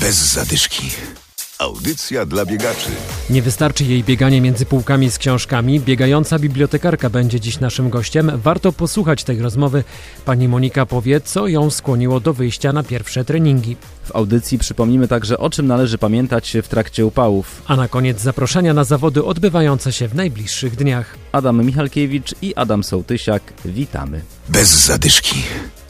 Bez zadyszki. Audycja dla biegaczy. Nie wystarczy jej bieganie między półkami z książkami. Biegająca bibliotekarka będzie dziś naszym gościem. Warto posłuchać tej rozmowy. Pani Monika powie, co ją skłoniło do wyjścia na pierwsze treningi. W audycji przypomnimy także, o czym należy pamiętać w trakcie upałów. A na koniec zaproszenia na zawody odbywające się w najbliższych dniach. Adam Michalkiewicz i Adam Sołtysiak, witamy. Bez zadyszki.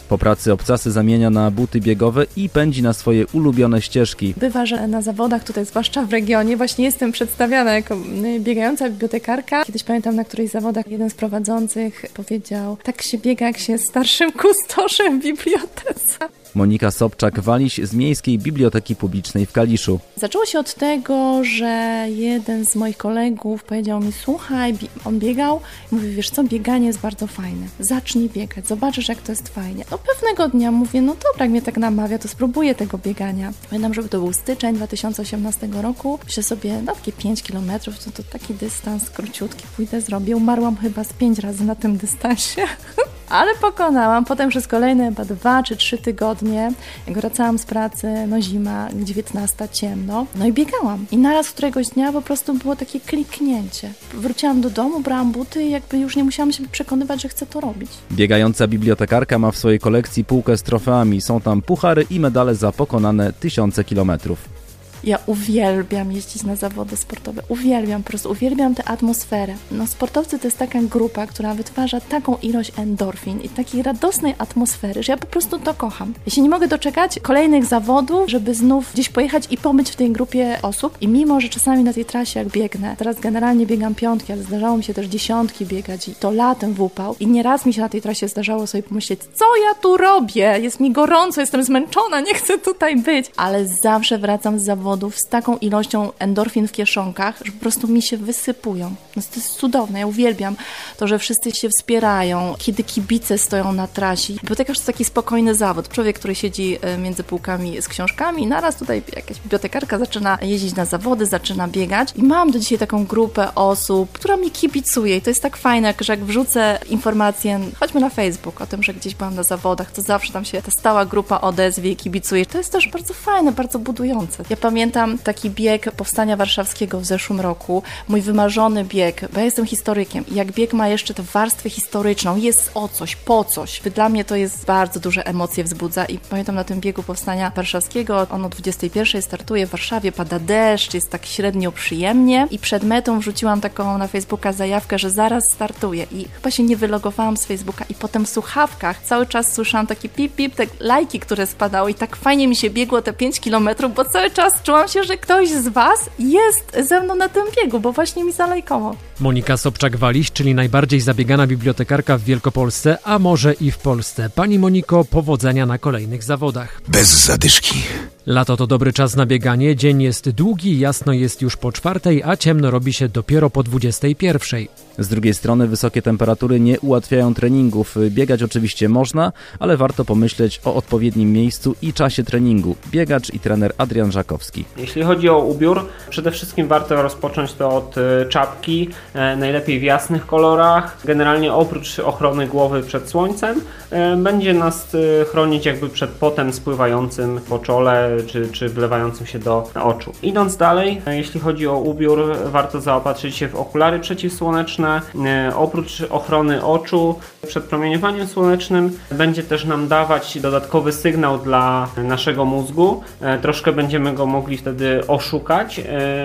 Po pracy obcasy zamienia na buty biegowe i pędzi na swoje ulubione ścieżki. Bywa, że na zawodach tutaj, zwłaszcza w regionie, właśnie jestem przedstawiana jako y, biegająca bibliotekarka. Kiedyś pamiętam na którejś zawodach jeden z prowadzących powiedział, tak się biega, jak się starszym kustoszem w bibliotece. Monika Sobczak-Waliś z Miejskiej Biblioteki Publicznej w Kaliszu. Zaczęło się od tego, że jeden z moich kolegów powiedział mi, słuchaj, on biegał mówi, wiesz co, bieganie jest bardzo fajne. Zacznij biegać, zobaczysz jak to jest fajnie. No pewnego dnia mówię, no dobra, jak mnie tak namawia, to spróbuję tego biegania. Pamiętam, żeby to był styczeń 2018 roku. Myślę sobie, no takie 5 kilometrów, to, to taki dystans króciutki, pójdę, zrobię. Umarłam chyba z 5 razy na tym dystansie. Ale pokonałam. Potem przez kolejne chyba dwa czy trzy tygodnie, jak wracałam z pracy, no zima, 19, ciemno, no i biegałam. I naraz któregoś dnia po prostu było takie kliknięcie. Wróciłam do domu, brałam buty i jakby już nie musiałam się przekonywać, że chcę to robić. Biegająca bibliotekarka ma w swojej kolekcji półkę z trofeami. Są tam puchary i medale za pokonane tysiące kilometrów. Ja uwielbiam jeździć na zawody sportowe. Uwielbiam, po prostu uwielbiam tę atmosferę. No, sportowcy to jest taka grupa, która wytwarza taką ilość endorfin i takiej radosnej atmosfery, że ja po prostu to kocham. Ja się nie mogę doczekać kolejnych zawodów, żeby znów gdzieś pojechać i pobyć w tej grupie osób. I mimo, że czasami na tej trasie jak biegnę, teraz generalnie biegam piątki, ale zdarzało mi się też dziesiątki biegać i to latem w upał. I nieraz mi się na tej trasie zdarzało sobie pomyśleć, co ja tu robię? Jest mi gorąco, jestem zmęczona, nie chcę tutaj być. Ale zawsze wracam z zawodów z taką ilością endorfin w kieszonkach, że po prostu mi się wysypują. No to jest cudowne, ja uwielbiam to, że wszyscy się wspierają, kiedy kibice stoją na trasie. Bibliotekarz to taki spokojny zawód. Człowiek, który siedzi e, między półkami z książkami, naraz tutaj jakaś bibliotekarka zaczyna jeździć na zawody, zaczyna biegać i mam do dzisiaj taką grupę osób, która mi kibicuje i to jest tak fajne, że jak wrzucę informację, choćby na Facebook o tym, że gdzieś byłam na zawodach, to zawsze tam się ta stała grupa odezwie i kibicuje. To jest też bardzo fajne, bardzo budujące. Ja pamiętam taki bieg Powstania Warszawskiego w zeszłym roku, mój wymarzony bieg, bo ja jestem historykiem jak bieg ma jeszcze tę warstwę historyczną, jest o coś, po coś. Dla mnie to jest bardzo duże emocje wzbudza i pamiętam na tym biegu Powstania Warszawskiego, on o 21 startuje w Warszawie, pada deszcz, jest tak średnio przyjemnie i przed metą wrzuciłam taką na Facebooka zajawkę, że zaraz startuję i chyba się nie wylogowałam z Facebooka i potem w słuchawkach cały czas słyszałam takie pip pip, te lajki, które spadały i tak fajnie mi się biegło te 5 kilometrów, bo cały czas czułam się, że ktoś z Was jest ze mną na tym biegu, bo właśnie mi zalajkował. Monika Sobczak-Waliś, czyli najbardziej zabiegana bibliotekarka w Wielkopolsce, a może i w Polsce. Pani Moniko, powodzenia na kolejnych zawodach. Bez zadyszki. Lato to dobry czas na bieganie, dzień jest długi, jasno jest już po czwartej, a ciemno robi się dopiero po dwudziestej pierwszej. Z drugiej strony wysokie temperatury nie ułatwiają treningów. Biegać oczywiście można, ale warto pomyśleć o odpowiednim miejscu i czasie treningu. Biegacz i trener Adrian Żakowski. Jeśli chodzi o ubiór, przede wszystkim warto rozpocząć to od e, czapki, e, najlepiej w jasnych kolorach. Generalnie oprócz ochrony głowy przed słońcem, e, będzie nas chronić jakby przed potem spływającym po czole czy, czy wlewającym się do oczu. Idąc dalej, e, jeśli chodzi o ubiór, warto zaopatrzyć się w okulary przeciwsłoneczne. E, Oprócz ochrony oczu przed promieniowaniem słonecznym będzie też nam dawać dodatkowy sygnał dla naszego mózgu. E, Troszkę będziemy go mogli wtedy oszukać.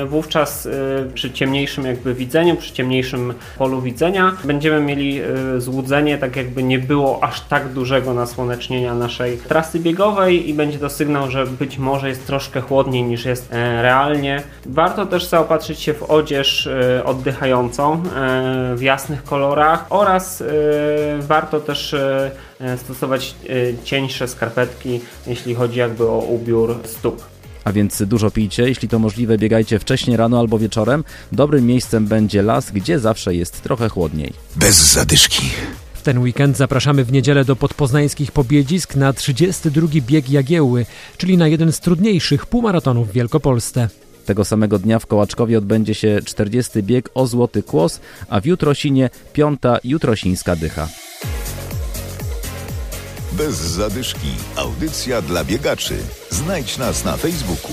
Wówczas przy ciemniejszym jakby widzeniu, przy ciemniejszym polu widzenia będziemy mieli złudzenie, tak jakby nie było aż tak dużego nasłonecznienia naszej trasy biegowej i będzie to sygnał, że być może jest troszkę chłodniej niż jest e, realnie. Warto też zaopatrzyć się w odzież e, oddychającą e, w jasnych kolorach oraz warto też stosować cieńsze skarpetki, jeśli chodzi jakby o ubiór stóp. A więc dużo pijcie, jeśli to możliwe biegajcie wcześnie rano albo wieczorem. Dobrym miejscem będzie las, gdzie zawsze jest trochę chłodniej. Bez zadyszki. W ten weekend zapraszamy w niedzielę do podpoznańskich pobiedzisk na 32 bieg Jagiełły, czyli na jeden z trudniejszych półmaratonów w Wielkopolsce. Tego samego dnia w Kołaczkowie odbędzie się 40 bieg o Złoty Kłos, a w Jutrosinie piąta Jutrosińska Dycha. Bez zadyszki. Audycja dla biegaczy. Znajdź nas na Facebooku.